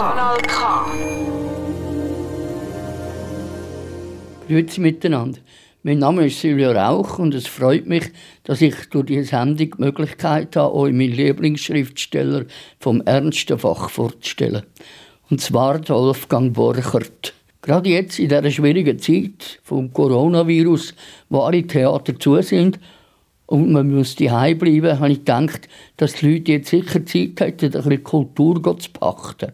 Kanal K. Grüezi miteinander. Mein Name ist Silvia Rauch und es freut mich, dass ich durch diese Sendung die Möglichkeit habe, euch meinen Lieblingsschriftsteller vom ernsten Fach vorzustellen. Und zwar Wolfgang Borchert. Gerade jetzt in dieser schwierigen Zeit vom Coronavirus, wo alle Theater zu sind und man muss daheim bleiben, habe ich gedacht, dass die Leute jetzt sicher Zeit hätten, ein bisschen Kultur zu pachten.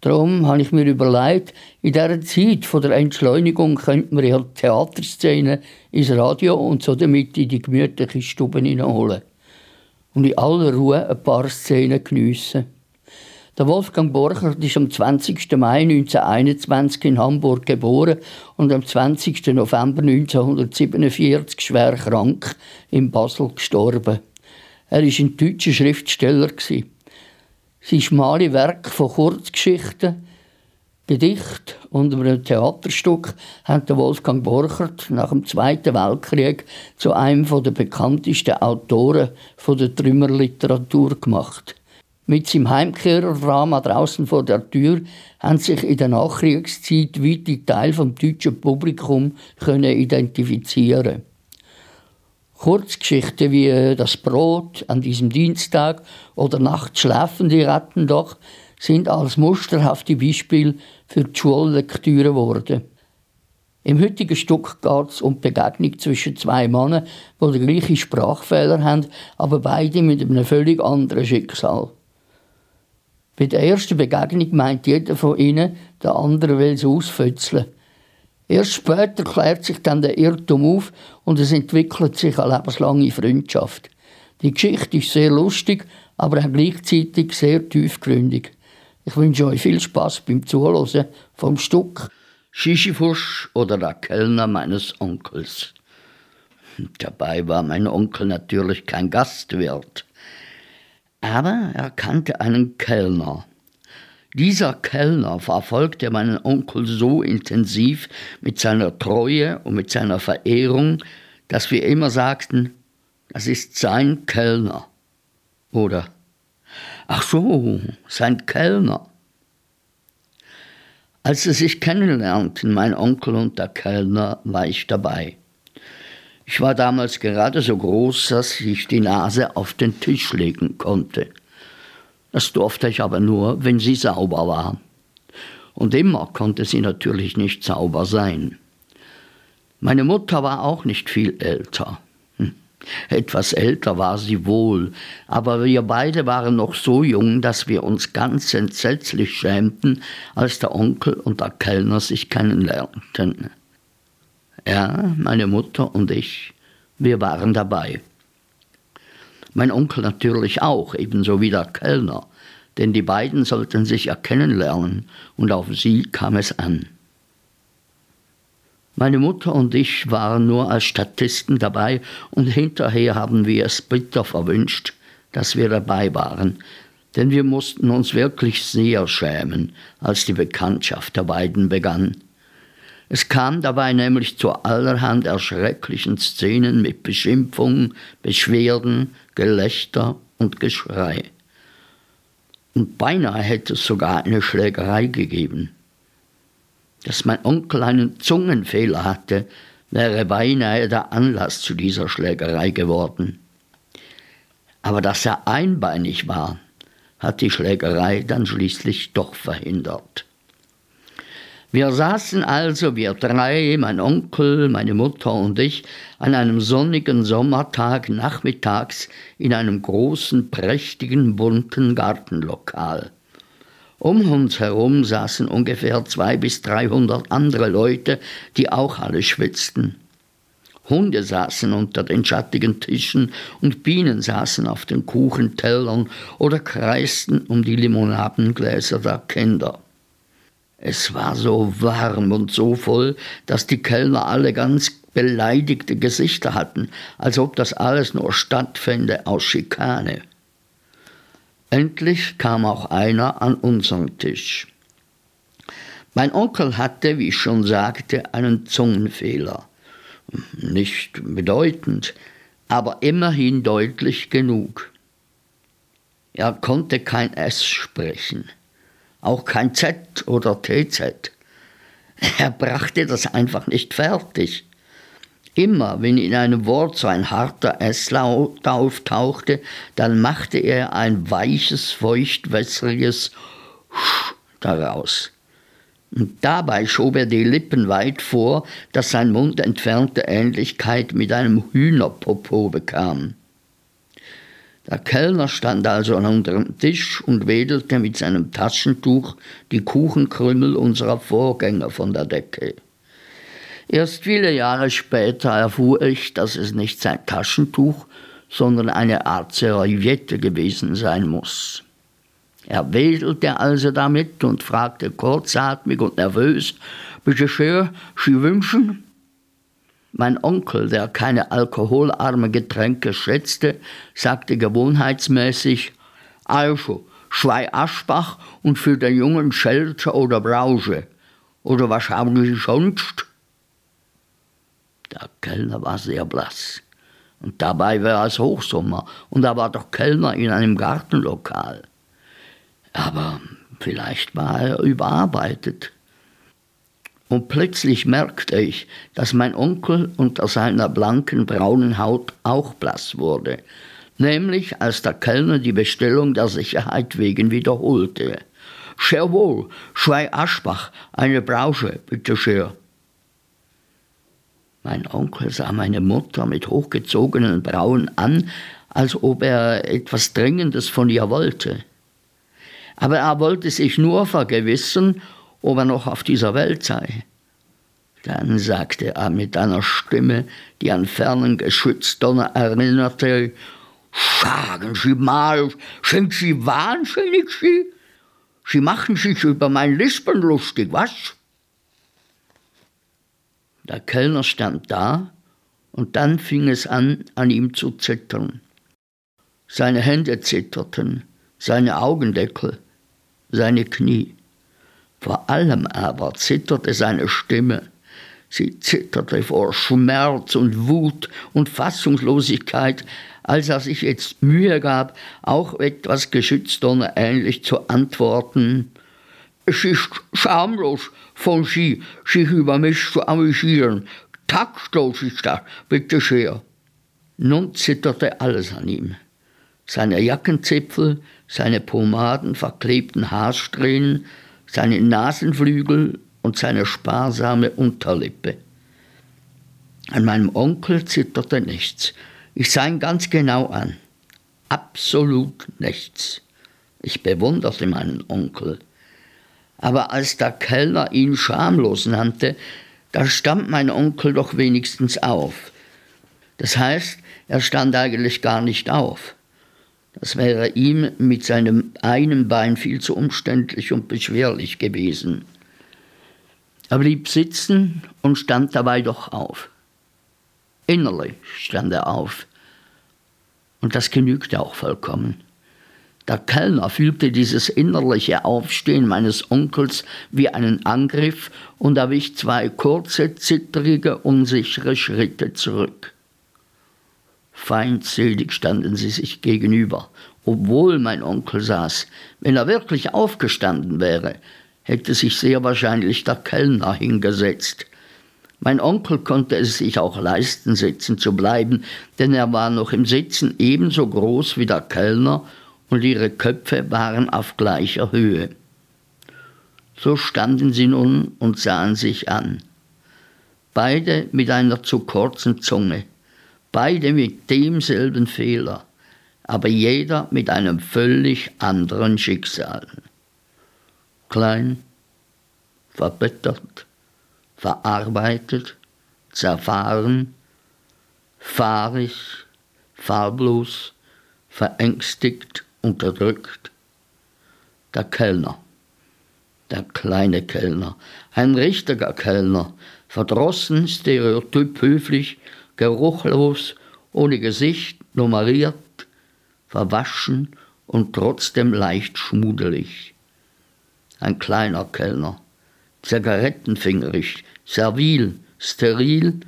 Darum habe ich mir überlegt, in dieser Zeit der Entschleunigung könnte man ja Theaterszenen ins Radio und so damit in die gemütliche Stube hineinholen. Und in aller Ruhe ein paar Szenen geniessen. Der Wolfgang Borchert ist am 20. Mai 1921 in Hamburg geboren und am 20. November 1947 schwer krank in Basel gestorben. Er war ein deutscher Schriftsteller. Sein schmale Werk von Kurzgeschichten, Gedicht und einem Theaterstück hat Wolfgang Borchert nach dem Zweiten Weltkrieg zu einem der bekanntesten Autoren der Trümmerliteratur gemacht. Mit seinem Heimkehrerdrama draußen vor der Tür haben sich in der Nachkriegszeit weite Teile vom deutschen Publikum können identifizieren. Kurzgeschichten wie äh, Das Brot an diesem Dienstag oder Nachts schlafen die Ratten doch sind als musterhafte Beispiele für die Schullektüre geworden. Im heutigen Stück geht es um die Begegnung zwischen zwei Männern, die den gleichen Sprachfehler haben, aber beide mit einem völlig anderen Schicksal. Bei der ersten Begegnung meint jeder von ihnen, der andere will es ausfützeln. Erst später klärt sich dann der Irrtum auf und es entwickelt sich eine lebenslange Freundschaft. Die Geschichte ist sehr lustig, aber auch gleichzeitig sehr tiefgründig. Ich wünsche euch viel Spaß beim Zuhören vom Stück Schischifus oder der Kellner meines Onkels. Dabei war mein Onkel natürlich kein Gastwirt. Aber er kannte einen Kellner. Dieser Kellner verfolgte meinen Onkel so intensiv mit seiner Treue und mit seiner Verehrung, dass wir immer sagten, das ist sein Kellner. Oder, ach so, sein Kellner. Als sie sich kennenlernten, mein Onkel und der Kellner, war ich dabei. Ich war damals gerade so groß, dass ich die Nase auf den Tisch legen konnte. Das durfte ich aber nur, wenn sie sauber war. Und immer konnte sie natürlich nicht sauber sein. Meine Mutter war auch nicht viel älter. Hm. Etwas älter war sie wohl, aber wir beide waren noch so jung, dass wir uns ganz entsetzlich schämten, als der Onkel und der Kellner sich kennenlernten. Ja, meine Mutter und ich, wir waren dabei. Mein Onkel natürlich auch, ebenso wie der Kellner, denn die beiden sollten sich erkennen lernen und auf sie kam es an. Meine Mutter und ich waren nur als Statisten dabei und hinterher haben wir es bitter verwünscht, dass wir dabei waren, denn wir mussten uns wirklich sehr schämen, als die Bekanntschaft der beiden begann. Es kam dabei nämlich zu allerhand erschrecklichen Szenen mit Beschimpfungen, Beschwerden, Gelächter und Geschrei. Und beinahe hätte es sogar eine Schlägerei gegeben. Dass mein Onkel einen Zungenfehler hatte, wäre beinahe der Anlass zu dieser Schlägerei geworden. Aber dass er einbeinig war, hat die Schlägerei dann schließlich doch verhindert. Wir saßen also, wir drei, mein Onkel, meine Mutter und ich, an einem sonnigen Sommertag nachmittags in einem großen, prächtigen, bunten Gartenlokal. Um uns herum saßen ungefähr zwei bis dreihundert andere Leute, die auch alle schwitzten. Hunde saßen unter den schattigen Tischen und Bienen saßen auf den Kuchentellern oder kreisten um die Limonadengläser der Kinder. Es war so warm und so voll, dass die Kellner alle ganz beleidigte Gesichter hatten, als ob das alles nur stattfände aus Schikane. Endlich kam auch einer an unseren Tisch. Mein Onkel hatte, wie ich schon sagte, einen Zungenfehler. Nicht bedeutend, aber immerhin deutlich genug. Er konnte kein S sprechen, auch kein Z oder TZ. Er brachte das einfach nicht fertig. Immer wenn in einem Wort so ein harter S-Laut auftauchte, dann machte er ein weiches, feuchtwässriges Sch daraus. Und dabei schob er die Lippen weit vor, dass sein Mund entfernte Ähnlichkeit mit einem Hühnerpopo bekam. Der Kellner stand also unter dem Tisch und wedelte mit seinem Taschentuch die Kuchenkrümel unserer Vorgänger von der Decke. Erst viele Jahre später erfuhr ich, dass es nicht sein Taschentuch, sondern eine Art Serviette gewesen sein muss. Er wedelte also damit und fragte kurzatmig und nervös, Bitte schön, Sie wünschen? Mein Onkel, der keine alkoholarme Getränke schätzte, sagte gewohnheitsmäßig, also, zwei Aschbach und für den jungen Schelter oder Brause. Oder was haben Sie sonst? Der Kellner war sehr blass. Und dabei war es Hochsommer und er war doch Kellner in einem Gartenlokal. Aber vielleicht war er überarbeitet. Und plötzlich merkte ich, dass mein Onkel unter seiner blanken braunen Haut auch blass wurde, nämlich als der Kellner die Bestellung der Sicherheit wegen wiederholte. Sehr wohl, zwei Aschbach, eine Brause, bitte schön. Mein Onkel sah meine Mutter mit hochgezogenen Brauen an, als ob er etwas Dringendes von ihr wollte. Aber er wollte sich nur vergewissern, ob er noch auf dieser Welt sei. Dann sagte er mit einer Stimme, die an fernen Geschützdonner erinnerte, Sagen Sie mal, sind Sie wahnsinnig, Sie? Sie machen sich über mein Lispen lustig, was? Der Kellner stand da, und dann fing es an, an ihm zu zittern. Seine Hände zitterten, seine Augendeckel, seine Knie. Vor allem aber zitterte seine Stimme. Sie zitterte vor Schmerz und Wut und Fassungslosigkeit, als er sich jetzt Mühe gab, auch etwas geschützter ähnlich zu antworten. Es ist schamlos von Sie, sich über mich zu amüsieren. Taktlos ist das, bitte sehr. Nun zitterte alles an ihm. Seine Jackenzipfel, seine Pomaden verklebten Haarsträhnen, seine Nasenflügel und seine sparsame Unterlippe. An meinem Onkel zitterte nichts. Ich sah ihn ganz genau an. Absolut nichts. Ich bewunderte meinen Onkel. Aber als der Kellner ihn schamlos nannte, da stand mein Onkel doch wenigstens auf. Das heißt, er stand eigentlich gar nicht auf. Das wäre ihm mit seinem einen Bein viel zu umständlich und beschwerlich gewesen. Er blieb sitzen und stand dabei doch auf. Innerlich stand er auf. Und das genügte auch vollkommen. Der Kellner fühlte dieses innerliche Aufstehen meines Onkels wie einen Angriff und er wich zwei kurze, zittrige, unsichere Schritte zurück. Feindselig standen sie sich gegenüber, obwohl mein Onkel saß. Wenn er wirklich aufgestanden wäre, hätte sich sehr wahrscheinlich der Kellner hingesetzt. Mein Onkel konnte es sich auch leisten, sitzen zu bleiben, denn er war noch im Sitzen ebenso groß wie der Kellner und ihre Köpfe waren auf gleicher Höhe. So standen sie nun und sahen sich an. Beide mit einer zu kurzen Zunge beide mit demselben Fehler, aber jeder mit einem völlig anderen Schicksal. Klein, verbittert, verarbeitet, zerfahren, fahrig, farblos, verängstigt, unterdrückt. Der Kellner, der kleine Kellner, ein richtiger Kellner, verdrossen, stereotyp höflich, geruchlos, ohne Gesicht, nummeriert, verwaschen und trotzdem leicht schmudelig. Ein kleiner Kellner, zigarettenfingerig, servil, steril,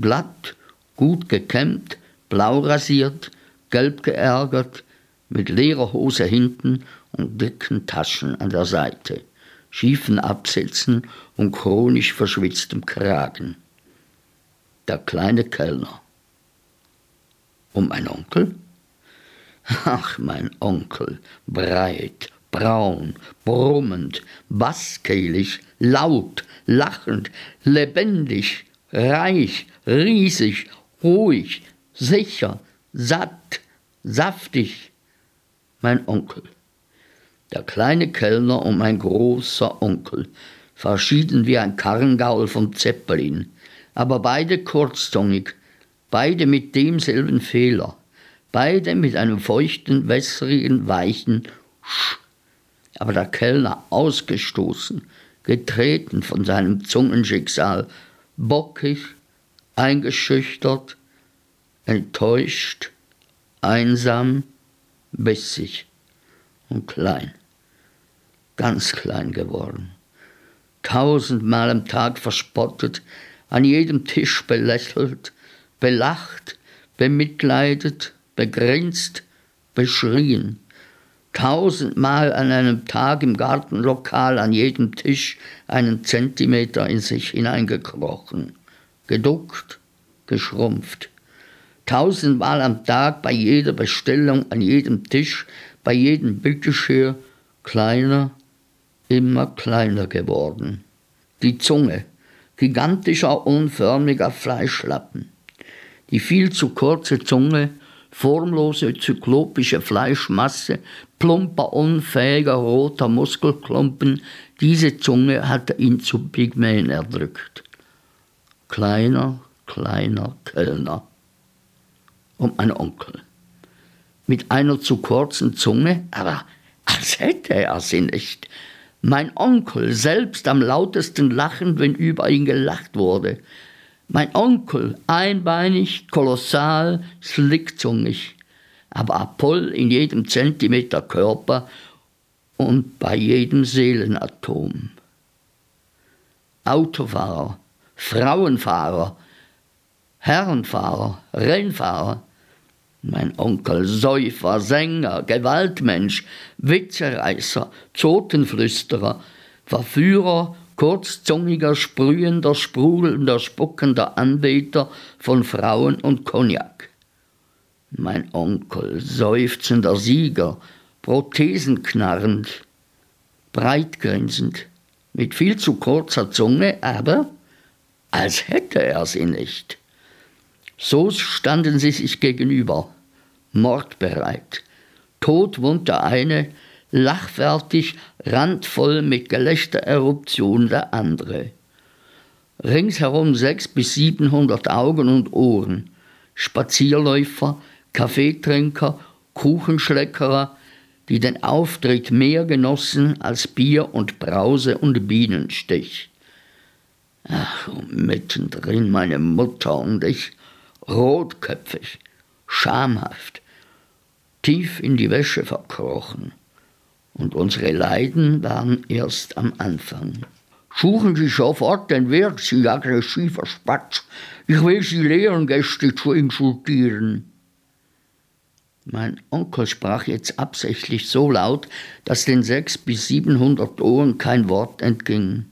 glatt, gut gekämmt, blau rasiert, gelb geärgert, mit leerer Hose hinten und dicken Taschen an der Seite, schiefen Absätzen und chronisch verschwitztem Kragen. Der kleine Kellner. Und mein Onkel? Ach, mein Onkel, breit, braun, brummend, basskehlig, laut, lachend, lebendig, reich, riesig, ruhig, sicher, satt, saftig. Mein Onkel. Der kleine Kellner und mein großer Onkel, verschieden wie ein Karrengaul vom Zeppelin, aber beide kurzzungig, beide mit demselben Fehler, beide mit einem feuchten, wässrigen, weichen Sch. Aber der Kellner ausgestoßen, getreten von seinem Zungenschicksal, bockig, eingeschüchtert, enttäuscht, einsam, bissig und klein, ganz klein geworden. Tausendmal am Tag verspottet, an jedem Tisch belächelt, belacht, bemitleidet, begrinst, beschrien. Tausendmal an einem Tag im Gartenlokal an jedem Tisch einen Zentimeter in sich hineingekrochen, geduckt, geschrumpft. Tausendmal am Tag bei jeder Bestellung an jedem Tisch, bei jedem Bitteschir kleiner, immer kleiner geworden. Die Zunge, gigantischer, unförmiger Fleischlappen. Die viel zu kurze Zunge, formlose, zyklopische Fleischmasse, plumper, unfähiger, roter Muskelklumpen, diese Zunge hatte ihn zu Pygmäen erdrückt. Kleiner, kleiner Kellner. Und mein Onkel. Mit einer zu kurzen Zunge, aber als hätte er sie nicht. Mein Onkel selbst am lautesten lachen, wenn über ihn gelacht wurde. Mein Onkel, einbeinig, kolossal, slickzungig, aber Apoll in jedem Zentimeter Körper und bei jedem Seelenatom. Autofahrer, Frauenfahrer, Herrenfahrer, Rennfahrer, mein Onkel Säufer, Sänger, Gewaltmensch, Witzereißer, Zotenflüsterer, Verführer, kurzzungiger, sprühender, sprudelnder, spuckender Anbeter von Frauen und Cognac. Mein Onkel, seufzender Sieger, prothesenknarrend, breitgrinsend, mit viel zu kurzer Zunge, aber als hätte er sie nicht. So standen sie sich gegenüber, mordbereit. Tot wohnt der eine, lachfertig, randvoll mit Gelächtereruption der andere. Ringsherum sechs bis siebenhundert Augen und Ohren, Spazierläufer, Kaffeetrinker, Kuchenschleckerer, die den Auftritt mehr genossen als Bier und Brause und Bienenstich. Ach, und mittendrin meine Mutter und ich, rotköpfig, schamhaft, tief in die Wäsche verkrochen. Und unsere Leiden waren erst am Anfang. Suchen Sie sofort den Weg, Sie aggressiver Spatz. Ich will Sie lehren, Gäste zu insultieren. Mein Onkel sprach jetzt absichtlich so laut, dass den sechs bis siebenhundert Ohren kein Wort entging.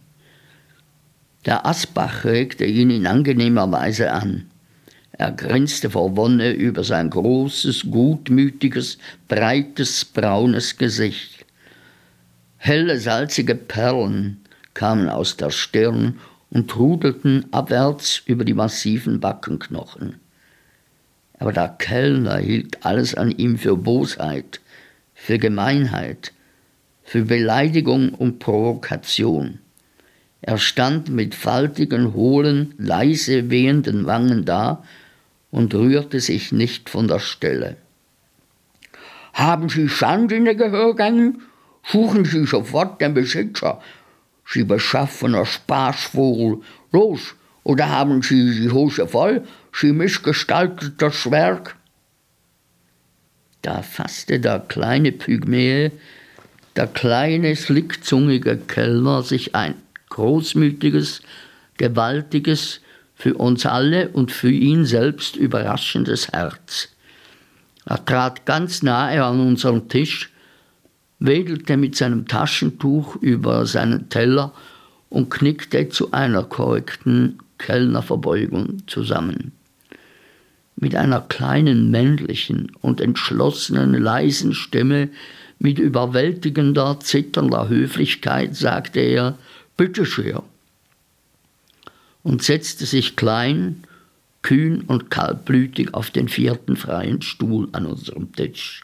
Der Asbach regte ihn in angenehmer Weise an. Er grinste vor Wonne über sein großes, gutmütiges, breites, braunes Gesicht. Helle, salzige Perlen kamen aus der Stirn und trudelten abwärts über die massiven Backenknochen. Aber der Kellner hielt alles an ihm für Bosheit, für Gemeinheit, für Beleidigung und Provokation. Er stand mit faltigen, hohlen, leise wehenden Wangen da und rührte sich nicht von der Stelle. Haben Sie Sand in den Gehörgängen? Suchen Sie sofort den Besitzer. Sie beschaffener Spaßvogel. Los, oder haben Sie die Hose voll? Sie missgestalteter Schwerk? Da fasste der kleine Pygmäe, der kleine, slickzungige Kellner sich ein großmütiges, gewaltiges, für uns alle und für ihn selbst überraschendes Herz. Er trat ganz nahe an unseren Tisch, wedelte mit seinem Taschentuch über seinen Teller und knickte zu einer korrekten Kellnerverbeugung zusammen. Mit einer kleinen männlichen und entschlossenen leisen Stimme mit überwältigender, zitternder Höflichkeit sagte er Bitte schön und setzte sich klein, kühn und kaltblütig auf den vierten freien Stuhl an unserem Tisch.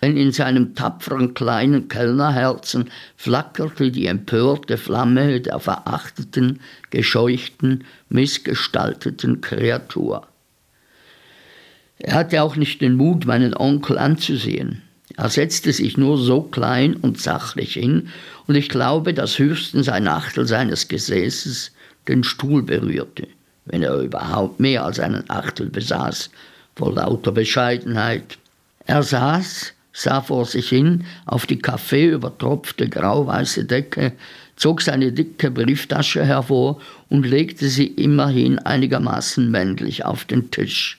Denn in seinem tapferen kleinen Kellnerherzen flackerte die empörte Flamme der verachteten, gescheuchten, missgestalteten Kreatur. Er hatte auch nicht den Mut, meinen Onkel anzusehen. Er setzte sich nur so klein und sachlich hin, und ich glaube, dass höchstens ein Achtel seines Gesäßes den Stuhl berührte, wenn er überhaupt mehr als einen Achtel besaß, vor lauter Bescheidenheit. Er saß, sah vor sich hin auf die kaffeeübertropfte grauweiße Decke, zog seine dicke Brieftasche hervor und legte sie immerhin einigermaßen männlich auf den Tisch.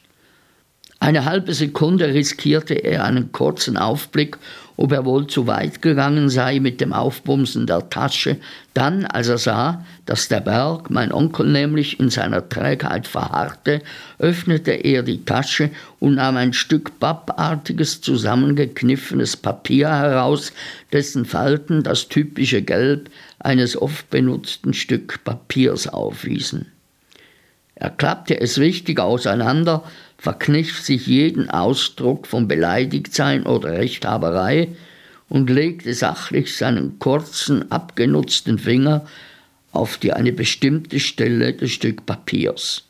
Eine halbe Sekunde riskierte er einen kurzen Aufblick, ob er wohl zu weit gegangen sei mit dem Aufbumsen der Tasche. Dann, als er sah, dass der Berg, mein Onkel nämlich, in seiner Trägheit verharrte, öffnete er die Tasche und nahm ein Stück pappartiges, zusammengekniffenes Papier heraus, dessen Falten das typische Gelb eines oft benutzten Stück Papiers aufwiesen. Er klappte es wichtig auseinander, verkniff sich jeden Ausdruck von Beleidigtsein oder Rechthaberei und legte sachlich seinen kurzen, abgenutzten Finger auf die eine bestimmte Stelle des Stück Papiers.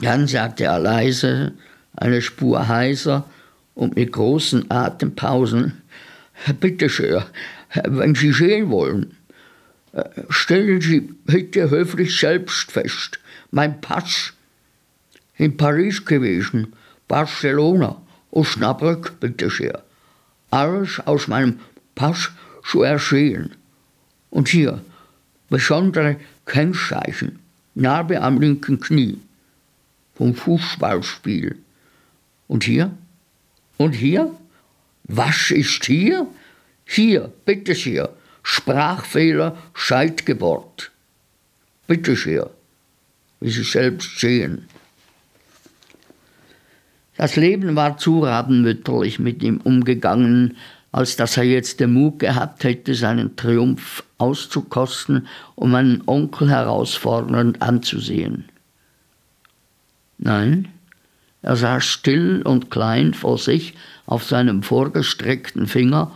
Dann sagte er leise, eine Spur heiser und mit großen Atempausen, Bitte schön, wenn Sie sehen wollen, äh, stellen Sie bitte höflich selbst fest, mein Pass in Paris gewesen, Barcelona, Osnabrück, bitteschön. Alles aus meinem Pass zu ersehen. Und hier, besondere Kennzeichen, Narbe am linken Knie, vom Fußballspiel. Und hier? Und hier? Was ist hier? Hier, bitte sehr, Sprachfehler, Scheitgeburt. Bitte sehr, wie Sie selbst sehen. Das Leben war zu rabenmütterlich mit ihm umgegangen, als dass er jetzt den Mut gehabt hätte, seinen Triumph auszukosten, um meinen Onkel herausfordernd anzusehen. Nein, er saß still und klein vor sich auf seinem vorgestreckten Finger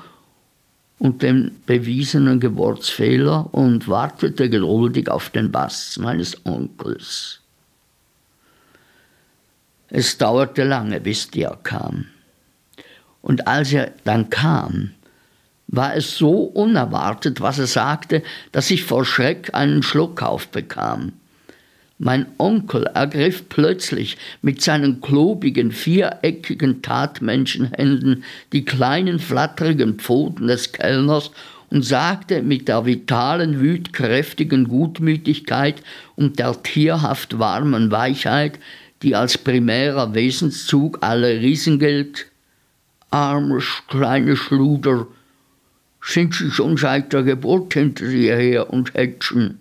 und dem bewiesenen Geburtsfehler und wartete geduldig auf den Bass meines Onkels. Es dauerte lange, bis der kam. Und als er dann kam, war es so unerwartet, was er sagte, dass ich vor Schreck einen Schluck aufbekam. Mein Onkel ergriff plötzlich mit seinen klobigen, viereckigen Tatmenschenhänden die kleinen, flatterigen Pfoten des Kellners und sagte mit der vitalen, wütkräftigen Gutmütigkeit und der tierhaft warmen Weichheit, die als primärer Wesenszug aller Riesen gilt. Armes kleines Schluder, sind sie schon seit der Geburt hinter dir her und hätschen.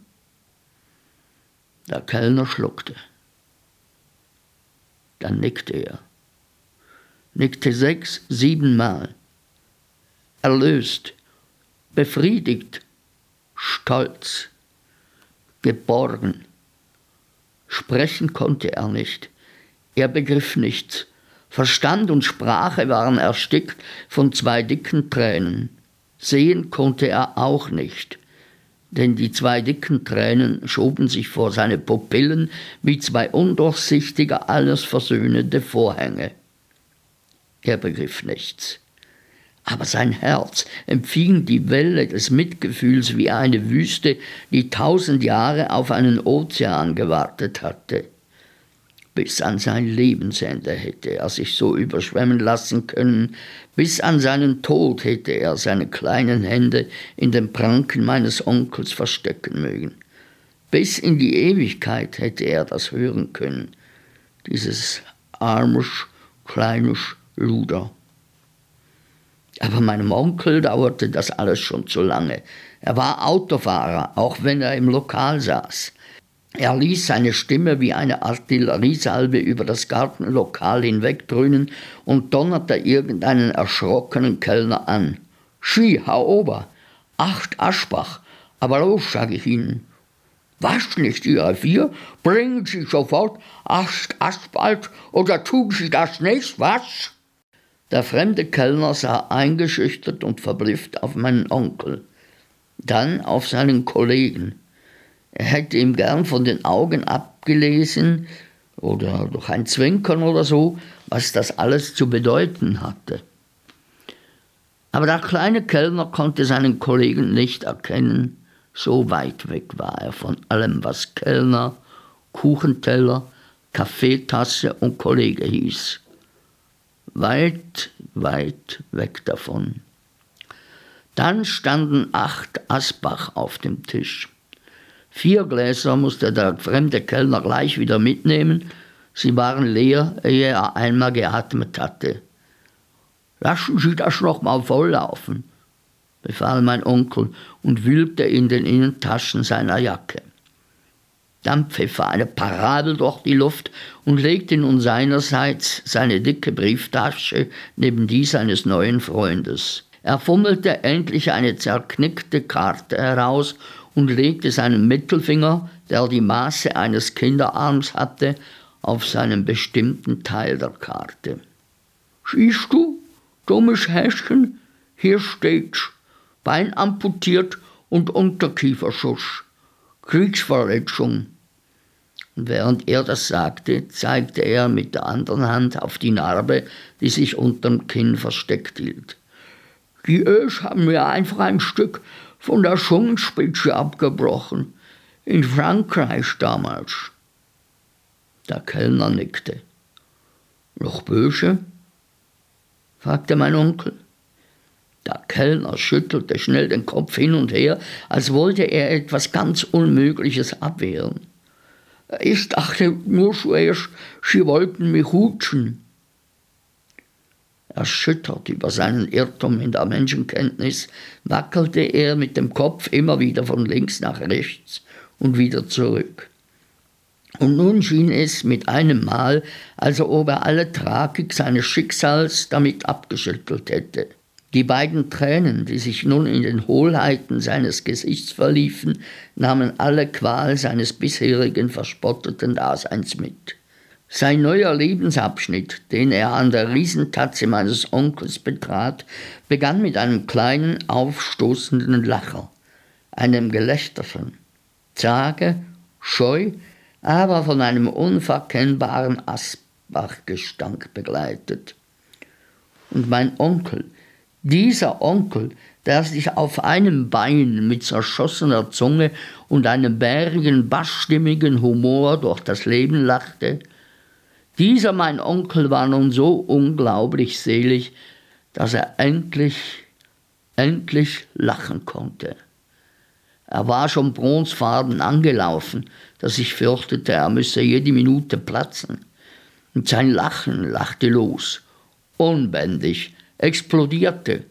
Der Kellner schluckte. Dann nickte er. Nickte sechs, siebenmal. Erlöst, befriedigt, stolz, geborgen. Sprechen konnte er nicht. Er begriff nichts. Verstand und Sprache waren erstickt von zwei dicken Tränen. Sehen konnte er auch nicht, denn die zwei dicken Tränen schoben sich vor seine Pupillen wie zwei undurchsichtige, alles versöhnende Vorhänge. Er begriff nichts. Aber sein Herz empfing die Welle des Mitgefühls wie eine Wüste, die tausend Jahre auf einen Ozean gewartet hatte. Bis an sein Lebensende hätte er sich so überschwemmen lassen können, bis an seinen Tod hätte er seine kleinen Hände in den Pranken meines Onkels verstecken mögen. Bis in die Ewigkeit hätte er das hören können, dieses armes, kleines Luder. Aber meinem Onkel dauerte das alles schon zu lange. Er war Autofahrer, auch wenn er im Lokal saß. Er ließ seine Stimme wie eine Artilleriesalve über das Gartenlokal hinwegdröhnen und donnerte irgendeinen erschrockenen Kellner an. Schi, hau ober, acht Aschbach, aber los, sag ich Ihnen. Was nicht, ihr vier? Bringen Sie sofort acht Asphalt oder tun Sie das nicht, was? Der fremde Kellner sah eingeschüchtert und verblüfft auf meinen Onkel, dann auf seinen Kollegen. Er hätte ihm gern von den Augen abgelesen oder durch ein Zwinkern oder so, was das alles zu bedeuten hatte. Aber der kleine Kellner konnte seinen Kollegen nicht erkennen, so weit weg war er von allem, was Kellner, Kuchenteller, Kaffeetasse und Kollege hieß. Weit, weit weg davon. Dann standen acht Asbach auf dem Tisch. Vier Gläser musste der fremde Kellner gleich wieder mitnehmen. Sie waren leer, ehe er einmal geatmet hatte. Lassen Sie das noch mal volllaufen, befahl mein Onkel und wühlte in den Innentaschen seiner Jacke. Dann pfiff er eine Parabel durch die Luft und legte nun seinerseits seine dicke Brieftasche neben die seines neuen Freundes. Er fummelte endlich eine zerknickte Karte heraus und legte seinen Mittelfinger, der die Maße eines Kinderarms hatte, auf seinen bestimmten Teil der Karte. Siehst du, dummes Häschen, hier steht's, Bein amputiert und Unterkieferschuss, Kriegsverletzung. Und während er das sagte, zeigte er mit der anderen Hand auf die Narbe, die sich unterm Kinn versteckt hielt. Die Ös haben mir einfach ein Stück von der Zungenspitze abgebrochen. In Frankreich damals. Der Kellner nickte. Noch böse? fragte mein Onkel. Der Kellner schüttelte schnell den Kopf hin und her, als wollte er etwas ganz Unmögliches abwehren. Ich dachte nur zuerst, Sie wollten mich hutschen. Erschüttert über seinen Irrtum in der Menschenkenntnis, wackelte er mit dem Kopf immer wieder von links nach rechts und wieder zurück. Und nun schien es mit einem Mal, als ob er alle Tragik seines Schicksals damit abgeschüttelt hätte. Die beiden Tränen, die sich nun in den Hohlheiten seines Gesichts verliefen, nahmen alle Qual seines bisherigen verspotteten Daseins mit. Sein neuer Lebensabschnitt, den er an der Riesentatze meines Onkels betrat, begann mit einem kleinen, aufstoßenden Lacher, einem Gelächterchen, zage, scheu, aber von einem unverkennbaren Asbachgestank begleitet. Und mein Onkel, dieser Onkel, der sich auf einem Bein mit zerschossener Zunge und einem bärigen, bassstimmigen Humor durch das Leben lachte, dieser mein Onkel war nun so unglaublich selig, dass er endlich, endlich lachen konnte. Er war schon bronzefarben angelaufen, dass ich fürchtete, er müsse jede Minute platzen. Und sein Lachen lachte los, unbändig, explodierte,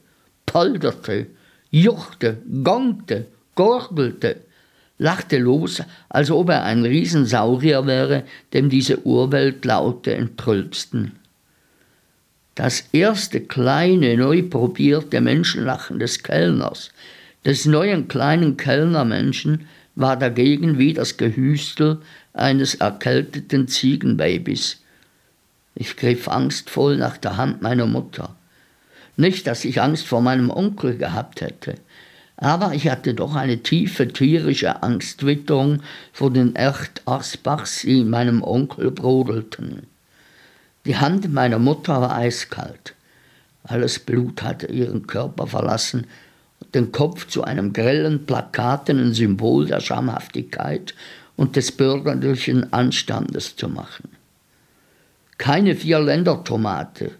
polderte, juchte, gongte, gurgelte, lachte los, als ob er ein Riesensaurier wäre, dem diese Urweltlaute entrülpsten. Das erste kleine, neu probierte Menschenlachen des Kellners, des neuen kleinen Kellnermenschen, war dagegen wie das Gehüstel eines erkälteten Ziegenbabys. Ich griff angstvoll nach der Hand meiner Mutter. Nicht, dass ich Angst vor meinem Onkel gehabt hätte, aber ich hatte doch eine tiefe tierische Angstwitterung vor den Erdasbachs, die in meinem Onkel brodelten. Die Hand meiner Mutter war eiskalt. Alles Blut hatte ihren Körper verlassen und den Kopf zu einem grellen, plakatenen Symbol der Schamhaftigkeit und des bürgerlichen Anstandes zu machen. Keine Vierländertomate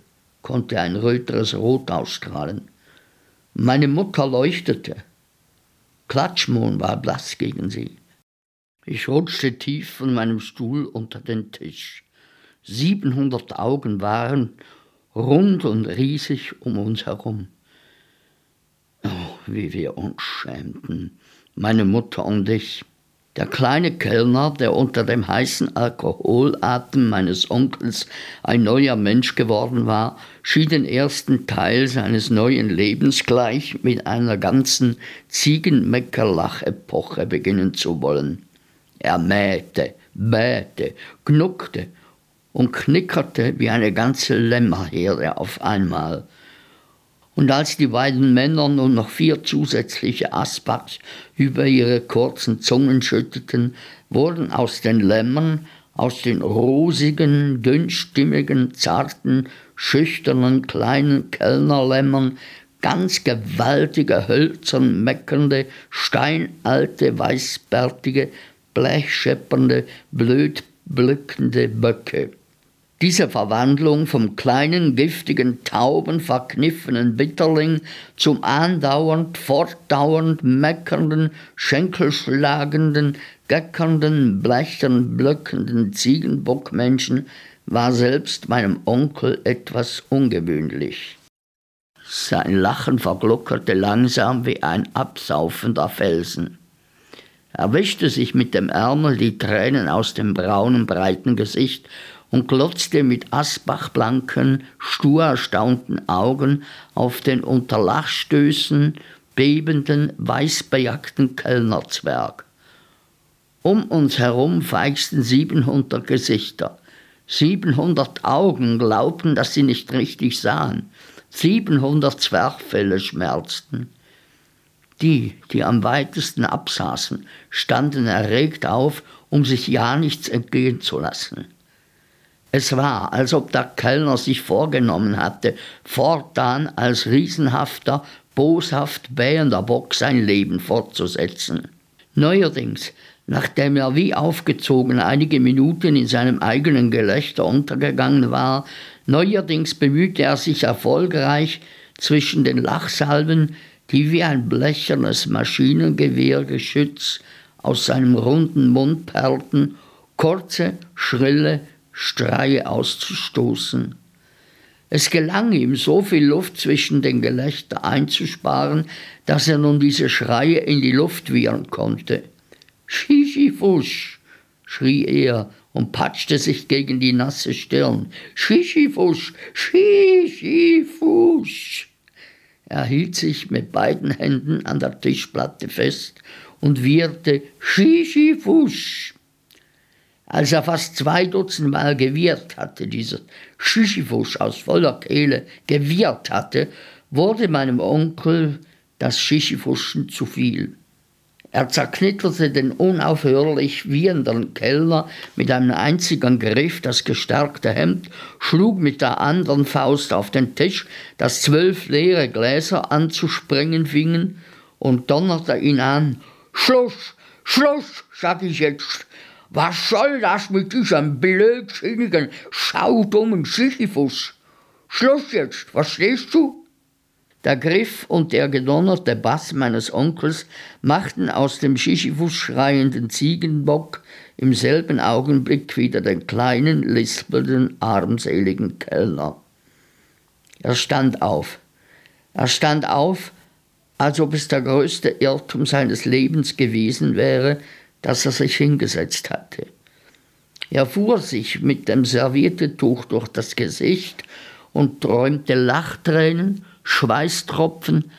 konnte ein röteres Rot ausstrahlen. Meine Mutter leuchtete. Klatschmohn war blass gegen sie. Ich rutschte tief von meinem Stuhl unter den Tisch. Siebenhundert Augen waren rund und riesig um uns herum. Oh, wie wir uns schämten, meine Mutter und ich. Der kleine Kellner, der unter dem heißen Alkoholatem meines Onkels ein neuer Mensch geworden war, schien den ersten Teil seines neuen Lebens gleich mit einer ganzen Ziegenmeckerlach-Epoche beginnen zu wollen. Er mähte, bähte, knuckte und knickerte wie eine ganze Lämmerherde auf einmal. Und als die beiden Männer nun noch vier zusätzliche Asbachs über ihre kurzen Zungen schütteten, wurden aus den Lämmern, aus den rosigen, dünnstimmigen, zarten, schüchternen kleinen Kellnerlämmern ganz gewaltige, hölzern meckernde, steinalte, weißbärtige, blechscheppernde, blöd blückende Böcke. Diese Verwandlung vom kleinen, giftigen, tauben, verkniffenen Bitterling zum andauernd, fortdauernd meckernden, schenkelschlagenden, geckernden, blechern, blöckenden Ziegenbockmenschen war selbst meinem Onkel etwas ungewöhnlich. Sein Lachen vergluckerte langsam wie ein absaufender Felsen. Er wischte sich mit dem Ärmel die Tränen aus dem braunen, breiten Gesicht und glotzte mit asbachblanken, stur erstaunten Augen auf den unter Lachstößen bebenden, weißbejagten Kellnerzwerg. Um uns herum feixten siebenhundert Gesichter. Siebenhundert Augen glaubten, dass sie nicht richtig sahen. Siebenhundert Zwerchfelle schmerzten. Die, die am weitesten absaßen, standen erregt auf, um sich ja nichts entgehen zu lassen. Es war, als ob der Kellner sich vorgenommen hatte, fortan als riesenhafter, boshaft bähender Bock sein Leben fortzusetzen. Neuerdings, nachdem er wie aufgezogen einige Minuten in seinem eigenen Gelächter untergegangen war, neuerdings bemühte er sich erfolgreich, zwischen den Lachsalven, die wie ein blechernes Maschinengewehrgeschütz aus seinem runden Mund perlten, kurze, schrille, Streie auszustoßen. Es gelang ihm, so viel Luft zwischen den Gelächter einzusparen, dass er nun diese Schreie in die Luft wiehern konnte. Schischifusch, schrie er und patschte sich gegen die nasse Stirn. Schischifusch, Schischifusch. Er hielt sich mit beiden Händen an der Tischplatte fest und wieherte Schischifusch. Als er fast zwei Dutzend Mal gewirrt hatte, dieser Sisyphus aus voller Kehle gewirrt hatte, wurde meinem Onkel das Sisyphuschen zu viel. Er zerknitterte den unaufhörlich wiehernden Kellner mit einem einzigen Griff das gestärkte Hemd, schlug mit der anderen Faust auf den Tisch, dass zwölf leere Gläser anzuspringen fingen, und donnerte ihn an. Schluss, Schluss, sag ich jetzt, was soll das mit diesem blödsinnigen, schaudummen Sisyphus? Schluss jetzt, verstehst du? Der Griff und der gedonnerte Bass meines Onkels machten aus dem Sisyphus schreienden Ziegenbock im selben Augenblick wieder den kleinen, lispelnden, armseligen Kellner. Er stand auf. Er stand auf, als ob es der größte Irrtum seines Lebens gewesen wäre, dass er sich hingesetzt hatte. Er fuhr sich mit dem Serviettetuch durch das Gesicht und träumte Lachtränen, Schweißtropfen,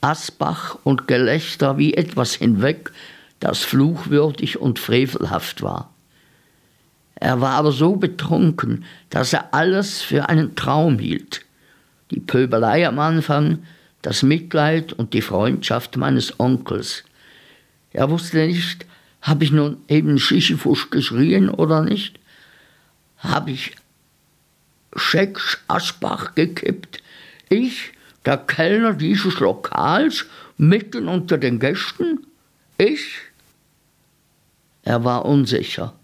Asbach und Gelächter wie etwas hinweg, das fluchwürdig und frevelhaft war. Er war aber so betrunken, dass er alles für einen Traum hielt. Die Pöbelei am Anfang, das Mitleid und die Freundschaft meines Onkels. Er wusste nicht, habe ich nun eben Sisyphus geschrien oder nicht? Habe ich Schecks Asbach gekippt? Ich, der Kellner dieses Lokals, mitten unter den Gästen? Ich? Er war unsicher,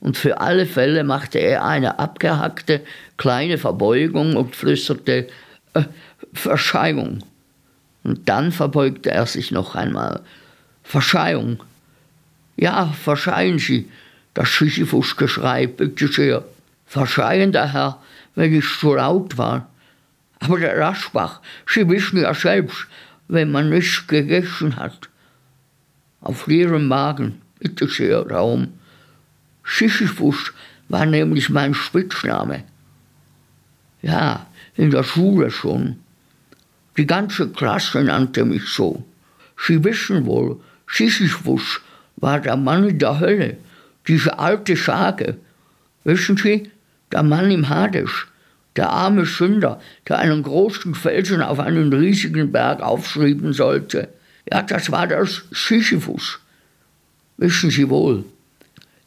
und für alle Fälle machte er eine abgehackte kleine Verbeugung und flüsterte äh, Verzeihung. Und dann verbeugte er sich noch einmal. Verzeihung, Ja, verschreien Sie, das Sisyphus-Geschrei, bitte sehr. Der Herr, wenn ich zu laut war. Aber der Raschbach, Sie wissen ja selbst, wenn man nichts gegessen hat. Auf leerem Magen, bitte sehr, Raum. Sisyphus war nämlich mein Spitzname. Ja, in der Schule schon. Die ganze Klasse nannte mich so. Sie wissen wohl, Sisyphus war der Mann in der Hölle, diese alte Sage. Wissen Sie, der Mann im Hades, der arme Sünder, der einen großen Felsen auf einen riesigen Berg aufschreiben sollte. Ja, das war der Sisyphus. Wissen Sie wohl.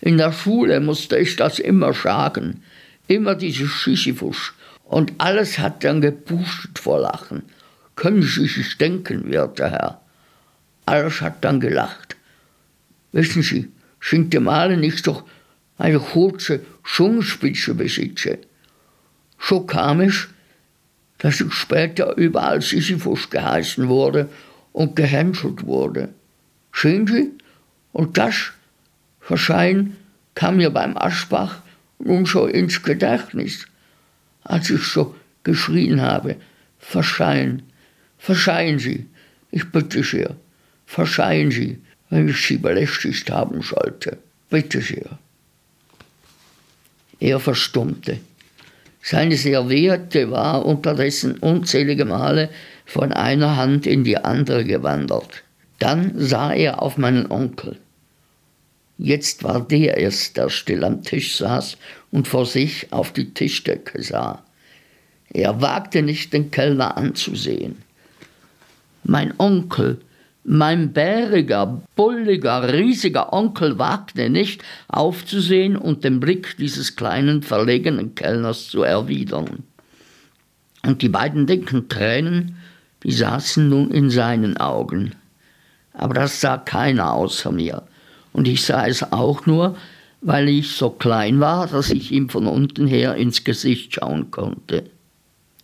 In der Schule musste ich das immer sagen, immer dieses Sisyphus. Und alles hat dann gepustet vor Lachen. Können Sie sich denken, werter Herr. Alles hat dann gelacht. Wissen Sie, sind die Male nicht doch eine kurze Zungenspitze besitze. So kam es, dass ich später überall Sisyphus geheißen wurde und gehänselt wurde. Sehen Sie? Und das Verschein kam mir beim Aschbach nun so ins Gedächtnis, als ich so geschrien habe, Verschein, verscheien Sie, ich bitte sehr, verscheien Sie, wenn ich Sie belästigt haben sollte, bitte sehr. Er verstummte. Seine Serviette war unterdessen unzählige Male von einer Hand in die andere gewandert. Dann sah er auf meinen Onkel. Jetzt war der erst, der still am Tisch saß und vor sich auf die Tischdecke sah. Er wagte nicht, den Kellner anzusehen. Mein Onkel mein bäriger, bulliger, riesiger Onkel wagte nicht, aufzusehen und den Blick dieses kleinen, verlegenen Kellners zu erwidern. Und die beiden dicken Tränen, die saßen nun in seinen Augen. Aber das sah keiner außer mir. Und ich sah es auch nur, weil ich so klein war, dass ich ihm von unten her ins Gesicht schauen konnte.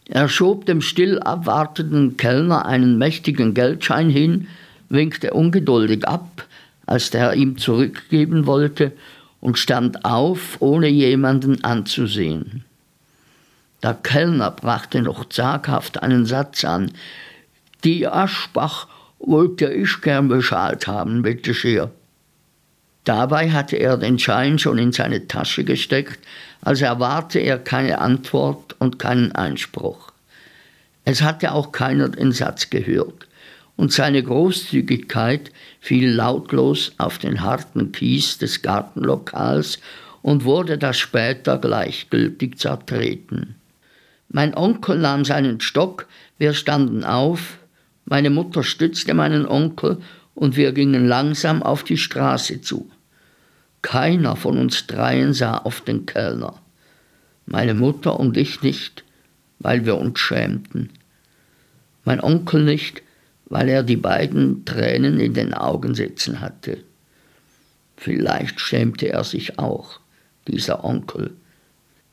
Er schob dem still abwartenden Kellner einen mächtigen Geldschein hin, winkte ungeduldig ab, als der ihm zurückgeben wollte, und stand auf, ohne jemanden anzusehen. Der Kellner brachte noch zaghaft einen Satz an. Die Aschbach wollte ich gern bezahlt haben, bitte sehr. Dabei hatte er den Schein schon in seine Tasche gesteckt, als erwarte er keine Antwort und keinen Einspruch. Es hatte auch keiner den Satz gehört und seine Großzügigkeit fiel lautlos auf den harten Kies des Gartenlokals und wurde das später gleichgültig zertreten. Mein Onkel nahm seinen Stock, wir standen auf, meine Mutter stützte meinen Onkel und wir gingen langsam auf die Straße zu. Keiner von uns dreien sah auf den Kellner. Meine Mutter und ich nicht, weil wir uns schämten. Mein Onkel nicht, weil er die beiden Tränen in den Augen sitzen hatte. Vielleicht schämte er sich auch, dieser Onkel.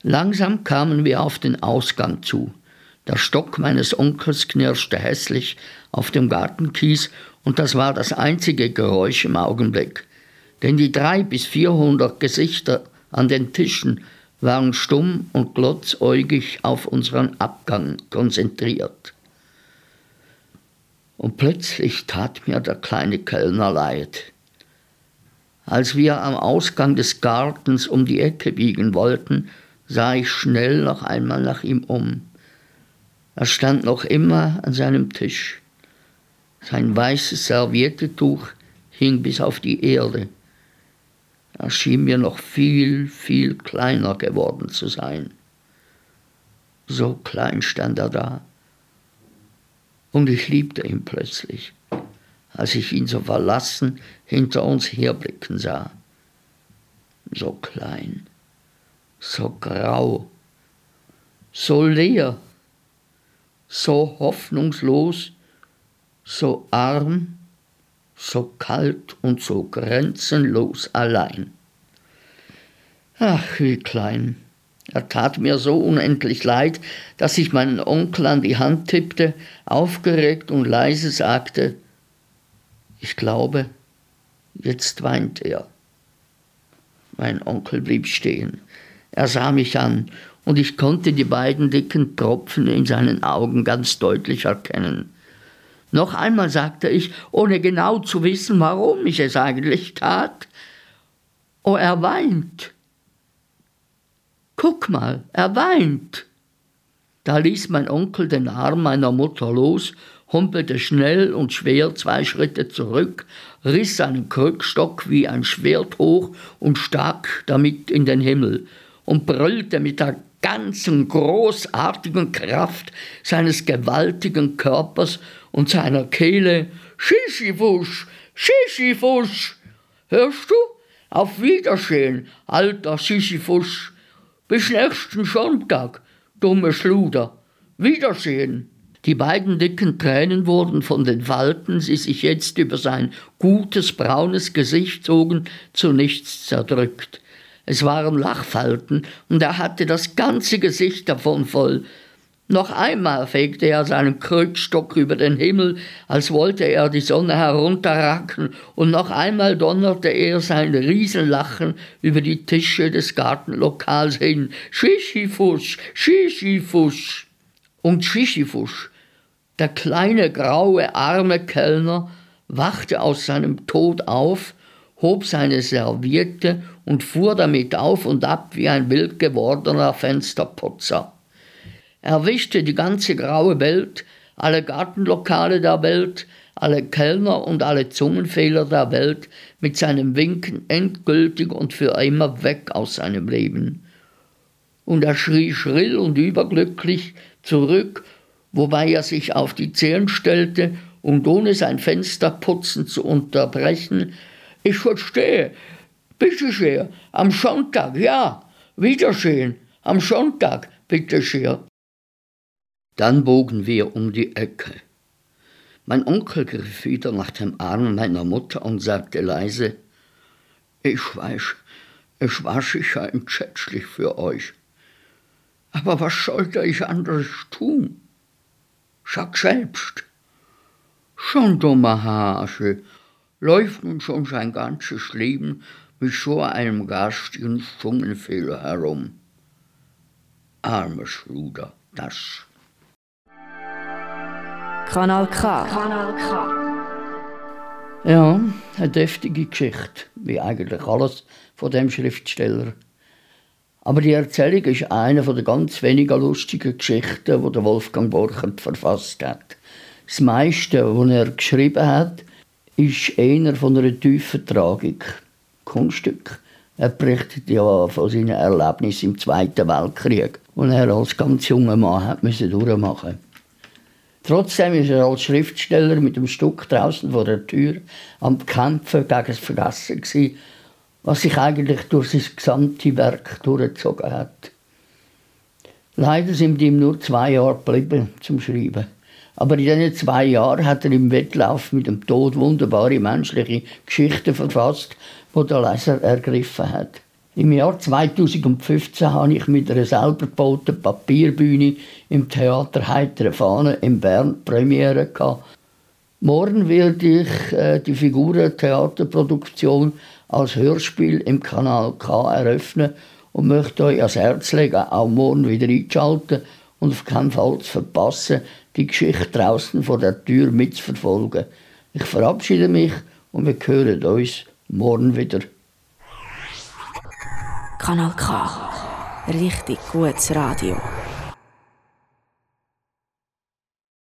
Langsam kamen wir auf den Ausgang zu. Der Stock meines Onkels knirschte hässlich auf dem Gartenkies und das war das einzige Geräusch im Augenblick. Denn die drei bis vierhundert Gesichter an den Tischen waren stumm und glotzäugig auf unseren Abgang konzentriert. Und plötzlich tat mir der kleine Kellner leid. Als wir am Ausgang des Gartens um die Ecke biegen wollten, sah ich schnell noch einmal nach ihm um. Er stand noch immer an seinem Tisch. Sein weißes Serviettetuch hing bis auf die Erde. Er schien mir noch viel, viel kleiner geworden zu sein. So klein stand er da und ich liebte ihn plötzlich, als ich ihn so verlassen hinter uns herblicken sah. So klein, so grau, so leer, so hoffnungslos, so arm, so kalt und so grenzenlos allein. Ach, wie klein. Er tat mir so unendlich leid, dass ich meinen Onkel an die Hand tippte, aufgeregt und leise sagte, ich glaube, Jetzt weint er. Mein Onkel blieb stehen. Er sah mich an, und ich konnte die beiden dicken Tropfen in seinen Augen ganz deutlich erkennen. Noch einmal sagte ich, ohne genau zu wissen, warum ich es eigentlich tat. Oh, er weint. Guck mal, er weint. Da ließ mein Onkel den Arm meiner Mutter los, humpelte schnell und schwer zwei Schritte zurück, riss seinen Krückstock wie ein Schwert hoch und stak damit in den Himmel und brüllte mit der ganzen großartigen Kraft seines gewaltigen Körpers und seiner Kehle Schischifus, Schischifus. Hörst du? Auf Wiedersehen, alter Sisyphus. Bis nächsten Sonntag, dumme Schluder. Wiedersehen. Die beiden dicken Tränen wurden von den Falten, die sich jetzt über sein gutes braunes Gesicht zogen, zu nichts zerdrückt. Es waren Lachfalten, und er hatte das ganze Gesicht davon voll. Noch einmal fegte er seinen Krückstock über den Himmel, als wollte er die Sonne herunterracken, und noch einmal donnerte er sein Riesenlachen über die Tische des Gartenlokals hin. Schischifus, Schischifus. Und Schischifus, der kleine graue arme Kellner, wachte aus seinem Tod auf, hob seine Serviette und fuhr damit auf und ab wie ein wild gewordener Fensterputzer. Er wischte die ganze graue Welt, alle Gartenlokale der Welt, alle Kellner und alle Zungenfehler der Welt mit seinem Winken endgültig und für immer weg aus seinem Leben. Und er schrie schrill und überglücklich zurück, wobei er sich auf die Zehen stellte und ohne sein Fensterputzen zu unterbrechen, ich verstehe, bitte sehr, am Sonntag, ja, Wiedersehen, am Sonntag, bitte sehr. Dann bogen wir um die Ecke. Mein Onkel griff wieder nach dem Arm meiner Mutter und sagte leise, ich weiß, es war sicher entsetzlich für euch. Aber was sollte ich anderes tun? Sag selbst. Schon dummer Hase, läuft nun schon sein ganzes Leben mit so einem garstigen Zungenfehler herum. Armes Luder, das. Kanal K. Kanal K. Ja, eine deftige Geschichte, wie eigentlich alles von dem Schriftsteller. Aber die Erzählung ist eine den ganz wenigen lustigen Geschichten, die Wolfgang Borchert verfasst hat. Das meiste, was er geschrieben hat, ist eher von einer tiefen Tragik. Kunststück. Er berichtet ja von seinen Erlebnissen im Zweiten Weltkrieg, und er als ganz junger Mann hat durchmachen musste. Trotzdem ist er als Schriftsteller mit dem Stück draußen vor der Tür am Kämpfen gegen das Vergessen gewesen, was sich eigentlich durch sein gesamte Werk durchgezogen hat. Leider sind ihm nur zwei Jahre geblieben zum Schreiben. Aber in diesen zwei Jahren hat er im Wettlauf mit dem Tod wunderbare menschliche Geschichten verfasst, die der Leser ergriffen hat. Im Jahr 2015 habe ich mit einer selber gebauten Papierbühne im Theater Heitere Fahne in Bern Premiere gehabt. Morgen werde ich äh, die Figuren-Theaterproduktion als Hörspiel im Kanal K eröffnen und möchte euch ans Herz legen, auch morgen wieder einzuschalten und auf keinen Fall zu verpassen, die Geschichte draußen vor der Tür mitzuverfolgen. Ich verabschiede mich und wir hören uns morgen wieder. Kanal K. Richtig gutes Radio.